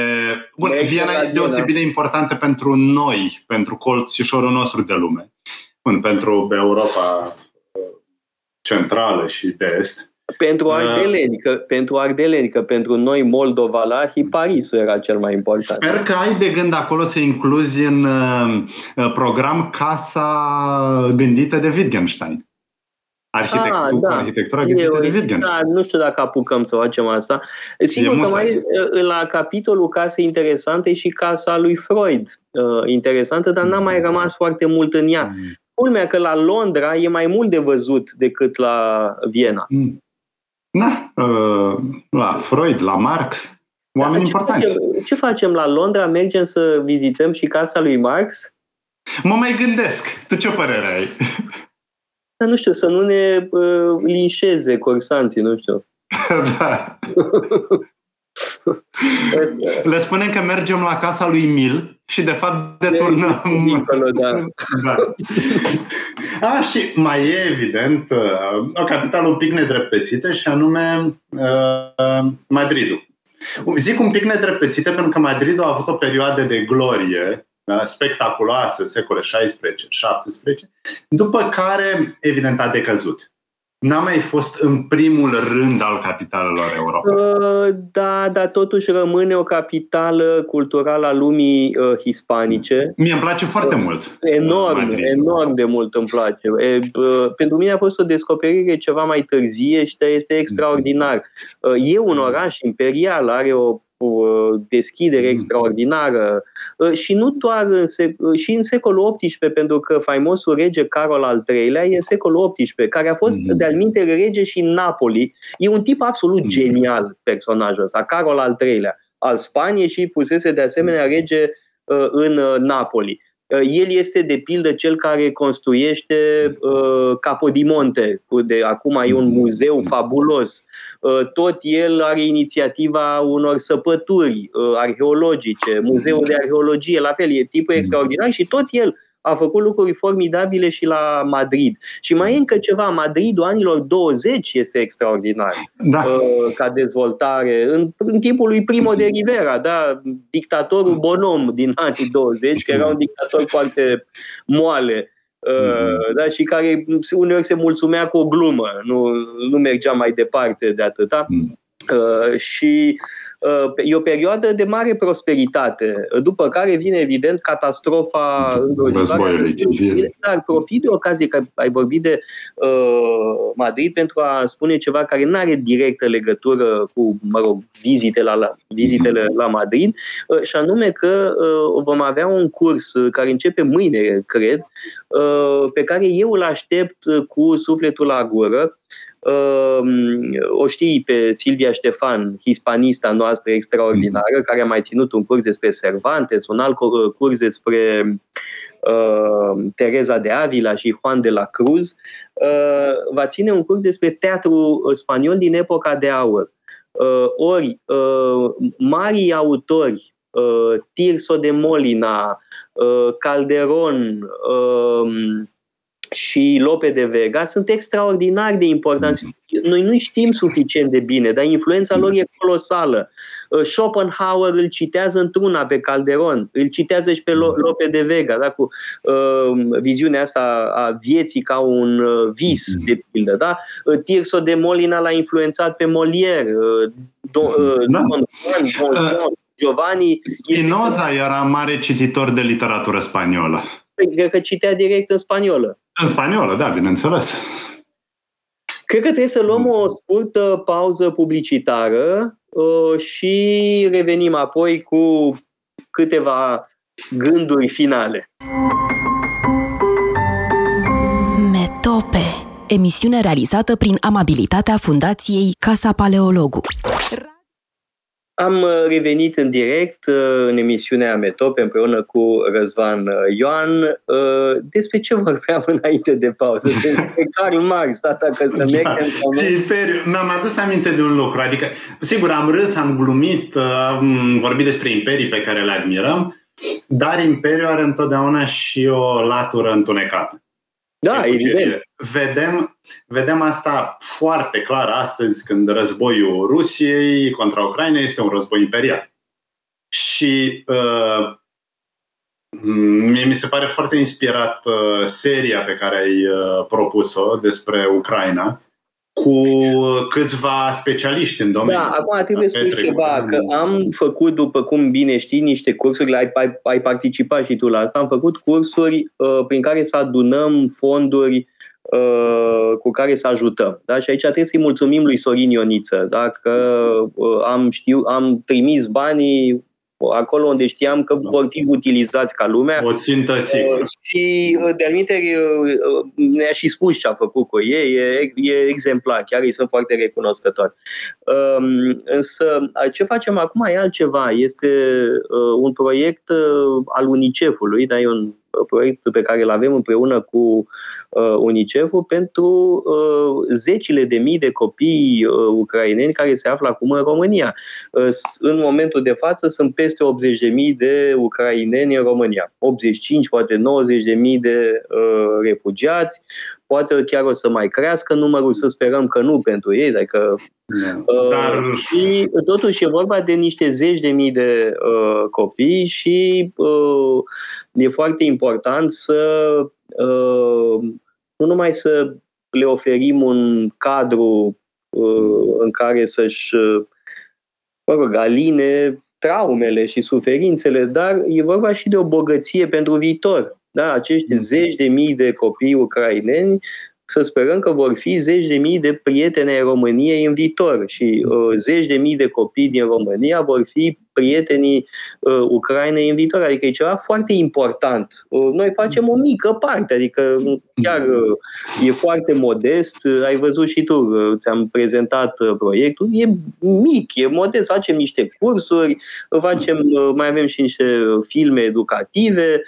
bun, Viena e deosebit de importantă pentru noi, pentru colțișorul nostru de lume, bun, pentru Europa uh, centrală și de est. Pentru ardeleni, că, pentru ardeleni, că pentru noi Moldova-Lahi, Parisul era cel mai important. Sper că ai de gând acolo să incluzi în uh, program casa gândită de Wittgenstein. Arhitectura, ah, da. arhitectura gândită de Wittgenstein. Da, nu știu dacă apucăm să facem asta. Sigur că mai la capitolul case interesante și casa lui Freud uh, interesantă, dar n-a mai rămas foarte mult în ea. Mm. Culmea că la Londra e mai mult de văzut decât la Viena. Mm. Da, uh, la Freud, la Marx, oameni ce importanți. Facem, ce facem la Londra? Mergem să vizităm și casa lui Marx? Mă mai gândesc. Tu ce părere ai? Dar nu știu, să nu ne uh, linșeze corsanții, nu știu. [laughs] da. [laughs] [laughs] Le spunem că mergem la casa lui Mil și de fapt deturnăm... Dincolo, da. da. A, și mai e evident uh, o capitală un pic nedreptățită și anume uh, Madridul. Zic un pic nedreptățită pentru că Madridul a avut o perioadă de glorie da, spectaculoasă, secole 16-17, după care, evident, a decăzut n-a mai fost în primul rând al capitalelor Europei. Uh, da, dar totuși rămâne o capitală culturală a lumii uh, hispanice. Mie îmi place foarte uh, mult. Enorm, Madrid. enorm de mult îmi place. E, uh, pentru mine a fost o descoperire ceva mai târzie și este extraordinar. Uh, e un oraș imperial, are o o deschidere mm. extraordinară uh, și nu doar în sec- uh, și în secolul XVIII, pentru că faimosul rege Carol al III-lea e în secolul XVIII, care a fost mm. de-al minte rege și în Napoli. E un tip absolut mm. genial personajul ăsta, Carol al III-lea, al Spaniei și fusese de asemenea rege uh, în Napoli. El este, de pildă, cel care construiește uh, Capodimonte. De acum e un muzeu fabulos. Uh, tot el are inițiativa unor săpături uh, arheologice, muzeul de arheologie, la fel, e tipul extraordinar și tot el a făcut lucruri formidabile și la Madrid. Și mai e încă ceva, Madridul anilor 20 este extraordinar da. Uh, ca dezvoltare. În, în timpul lui Primo de Rivera, da, dictatorul Bonom din anii 20, care era un dictator foarte moale. Uh, da, și care uneori se mulțumea cu o glumă, nu, nu mergea mai departe de atâta. Mm. Uh, și Uh, e o perioadă de mare prosperitate, după care vine evident catastrofa războiului Dar profit de ocazie că ai vorbit de uh, Madrid pentru a spune ceva care nu are directă legătură cu, mă rog, vizite la, la, vizitele la Madrid, uh, și anume că uh, vom avea un curs care începe mâine, cred, uh, pe care eu îl aștept cu sufletul la gură, Ehm, o știi pe Silvia Ștefan, hispanista noastră extraordinară, care a mai ținut un curs despre Cervantes, un alt curs despre uh, Teresa de Avila și Juan de la Cruz, uh, va ține un curs despre teatru spaniol din epoca de aur. Uh, ori, uh, marii autori, uh, Tirso de Molina, uh, Calderon, uh, și Lope de Vega sunt extraordinar de importanți. Noi nu știm suficient de bine, dar influența lor e colosală. Uh, Schopenhauer îl citează într-una pe Calderon, îl citează și pe Lope de Vega, da? cu uh, viziunea asta a vieții ca un uh, vis, de pildă. Da? Uh, Tirso de Molina l-a influențat pe Molière, uh, Don, uh, da. Don, Don, Don, Don, Giovanni. Spinoza era mare cititor de literatură spaniolă. Păi, cred că citea direct în spaniolă. În spaniolă, da, bineînțeles. Cred că trebuie să luăm o scurtă pauză publicitară uh, și revenim apoi cu câteva gânduri finale. Metope Emisiune realizată prin amabilitatea Fundației Casa Paleologu. Am uh, revenit în direct uh, în emisiunea Metop împreună cu Răzvan uh, Ioan. Despre ce vorbeam [laughs] înainte de pauză? Despre Karl Marx, tata că să da. mergem sau Imperiu. Mi-am adus aminte de un lucru. Adică, sigur, am râs, am glumit, am vorbit despre imperii pe care le admirăm, dar Imperiul are întotdeauna și o latură întunecată. Da, evident. Vedem, vedem asta foarte clar astăzi când războiul Rusiei contra Ucraina este un război imperial. Și uh, mie mi se pare foarte inspirat uh, seria pe care ai uh, propus-o despre Ucraina, cu câțiva specialiști în domeniu. Da, acum trebuie să spui ceva, că am făcut, după cum bine știi, niște cursuri, ai, ai, ai participat și tu la asta, am făcut cursuri uh, prin care să adunăm fonduri uh, cu care să ajutăm. Da? Și aici trebuie să-i mulțumim lui Sorin Ioniță, da? că uh, am, știu, am trimis banii acolo unde știam că da. vor fi utilizați ca lumea. O țintă sigur. Uh, și uh, de aminteri uh, ne-a și spus ce a făcut cu ei, e, e exemplar, chiar îi sunt foarte recunoscători. Um, însă ce facem acum e altceva, este un proiect al UNICEF-ului, dar e un proiect pe care îl avem împreună cu uh, UNICEF-ul pentru uh, zecile de mii de copii uh, ucraineni care se află acum în România. Uh, în momentul de față sunt peste 80 de mii de ucraineni în România. 85, poate 90 de mii de uh, refugiați, poate chiar o să mai crească numărul, să sperăm că nu pentru ei, adică uh, Dar... și totuși e vorba de niște zeci de mii de uh, copii și uh, e foarte important să uh, nu numai să le oferim un cadru uh, în care să-și mă rog, aline traumele și suferințele, dar e vorba și de o bogăție pentru viitor. Da, acești mm. zeci de mii de copii ucraineni să sperăm că vor fi zeci de mii de prieteni ai României în viitor și uh, zeci de mii de copii din România vor fi prietenii uh, Ucrainei în viitor. Adică e ceva foarte important. Uh, noi facem o mică parte, adică chiar uh, e foarte modest. Uh, ai văzut și tu, uh, ți-am prezentat uh, proiectul. E mic, e modest. Facem niște cursuri, facem, uh, mai avem și niște filme educative.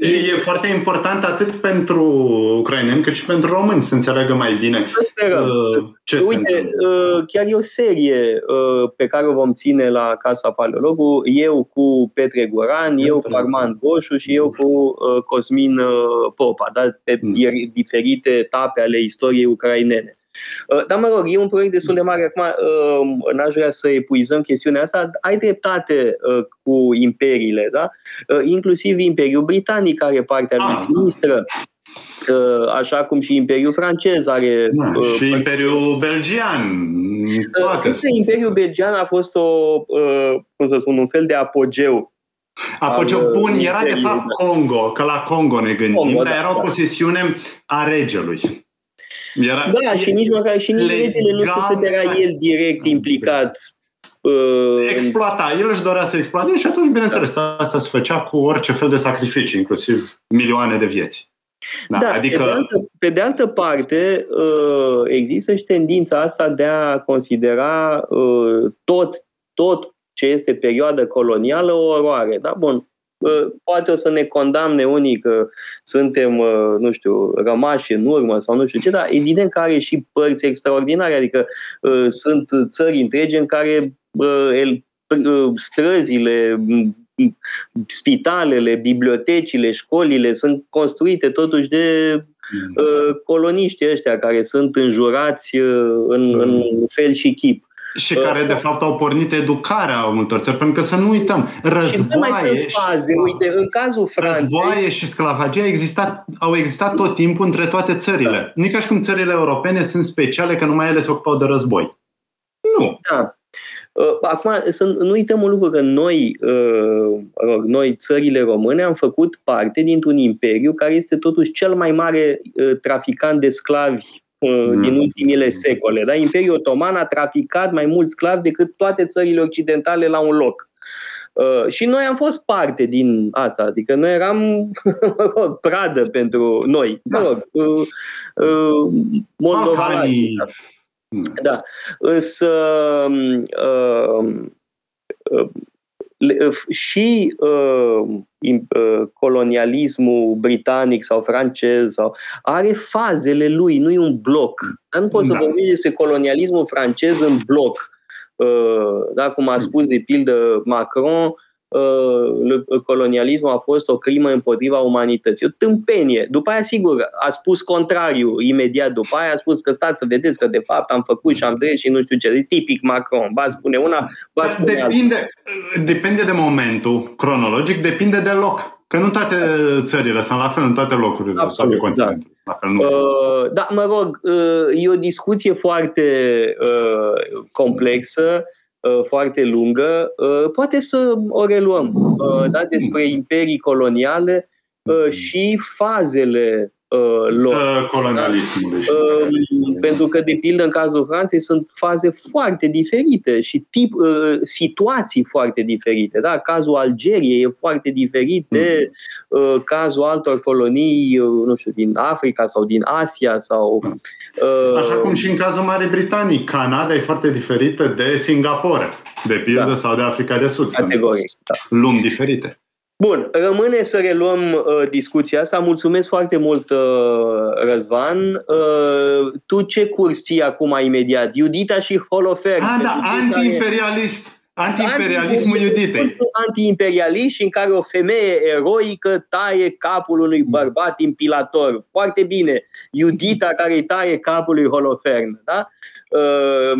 E, e foarte important atât pentru ucraineni cât și pentru români să înțeleagă mai bine să sperăm, uh, ce Uite, uh, chiar e o serie uh, pe care o vom ține la Casa Paleologu, eu cu Petre Goran, eu cu Armand Goșu și eu cu uh, Cosmin uh, Popa, da? pe mm. diferite etape ale istoriei ucrainene. Uh, dar mă rog, e un proiect destul de mare. Acum uh, n-aș vrea să epuizăm chestiunea asta. Ai dreptate uh, cu imperiile, da? Inclusiv Imperiul Britanic are partea lui ah. sinistră așa cum și Imperiul francez are. Da, și Imperiul belgian. Toate. Imperiul belgian a fost o, cum să spun, un fel de apogeu Apogeu bun era de fapt da. Congo, că la Congo ne gândim, Congo, dar da, era o da. posesiune a regelui. Era da, și nici măcar și nici regele nu știu cât era el direct implicat uh, exploata. El își dorea să exploate și atunci, bineînțeles, da. asta se făcea cu orice fel de sacrificii, inclusiv milioane de vieți. Da, da adică... pe, de altă, pe de altă parte, uh, există și tendința asta de a considera uh, tot, tot ce este perioadă colonială o oroare. Da? Bun, poate o să ne condamne unii că suntem, nu știu, rămași în urmă sau nu știu ce, dar evident că are și părți extraordinare, adică sunt țări întregi în care străzile, spitalele, bibliotecile, școlile sunt construite totuși de mm. coloniștii ăștia care sunt înjurați în, în fel și chip. Și care, de fapt, au pornit educarea multor țări, pentru că să nu uităm, războaie, și faze. Uite, în cazul Franței... Războaie și sclavagie au existat, au existat tot timpul între toate țările. Da. Nu e ca și cum țările europene sunt speciale, că numai ele se ocupau de război. Nu. Da. Uh, acum, să nu uităm un lucru, că noi, uh, noi, țările române, am făcut parte dintr-un imperiu care este totuși cel mai mare uh, traficant de sclavi Mm. din ultimile secole. Da? Imperiul Otoman a traficat mai mulți sclavi decât toate țările occidentale la un loc. Uh, și noi am fost parte din asta, adică noi eram [laughs] mă rog, pradă pentru noi. Mă rog, uh, uh, Moldova. Da. Însă uh, uh, și uh, colonialismul britanic sau francez sau, are fazele lui, nu e un bloc. Dar nu poți da. să vorbești despre colonialismul francez în bloc. Uh, da, cum a spus de pildă Macron, uh, colonialismul a fost o crimă împotriva umanității. O tâmpenie. După aia, sigur, a spus contrariu imediat după aia, a spus că stați să vedeți că de fapt am făcut și am drept și nu știu ce. E tipic Macron. Ba spune una, ba spune depinde, alta. depinde de momentul cronologic, depinde de loc. Că nu toate țările sunt la fel, în toate locurile Absolut, sau da. La fel, nu. Uh, da, mă rog, uh, e o discuție foarte uh, complexă Uh, foarte lungă, uh, poate să o reluăm. Uh, da, despre imperii coloniale și fazele uh, lor. Colonialismului. Uh, pentru că, de pildă, în cazul Franței sunt faze foarte diferite și tip, uh, situații foarte diferite. Da? Cazul Algeriei e foarte diferit de uh, cazul altor colonii, uh, nu știu, din Africa sau din Asia sau. Uh, Așa cum și în cazul Marii Britanii, Canada e foarte diferită de Singapore, de pildă, da. sau de Africa de Sud. Categoric. Sunt da. lumi diferite. Bun, rămâne să reluăm uh, discuția asta. Mulțumesc foarte mult, uh, Răzvan. Uh, tu ce curs ții acum imediat? Iudita și Holofer. Ah, da, anti-imperialist. Anti-imperialismul Iuditei. Anti-imperialist și în care o femeie eroică taie capul unui bărbat impilator. Foarte bine. Iudita care îi taie capul lui Holofern. Da? Uh,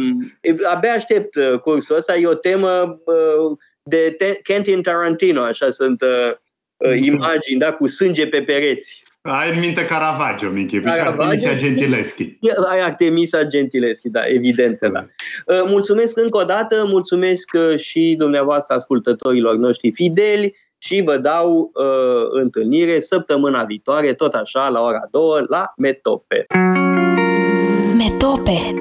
abia aștept uh, cursul ăsta. E o temă uh, de Quentin Tarantino, așa sunt uh, uh, imagini, da, cu sânge pe pereți. Ai în minte Caravaggio, Michi, și Artemisia Gentileschi. Ai Artemisia Gentileschi, da, evident, da. Uh, mulțumesc încă o dată, mulțumesc uh, și dumneavoastră ascultătorilor noștri fideli și vă dau uh, întâlnire săptămâna viitoare, tot așa, la ora 2, la Metope. Metope.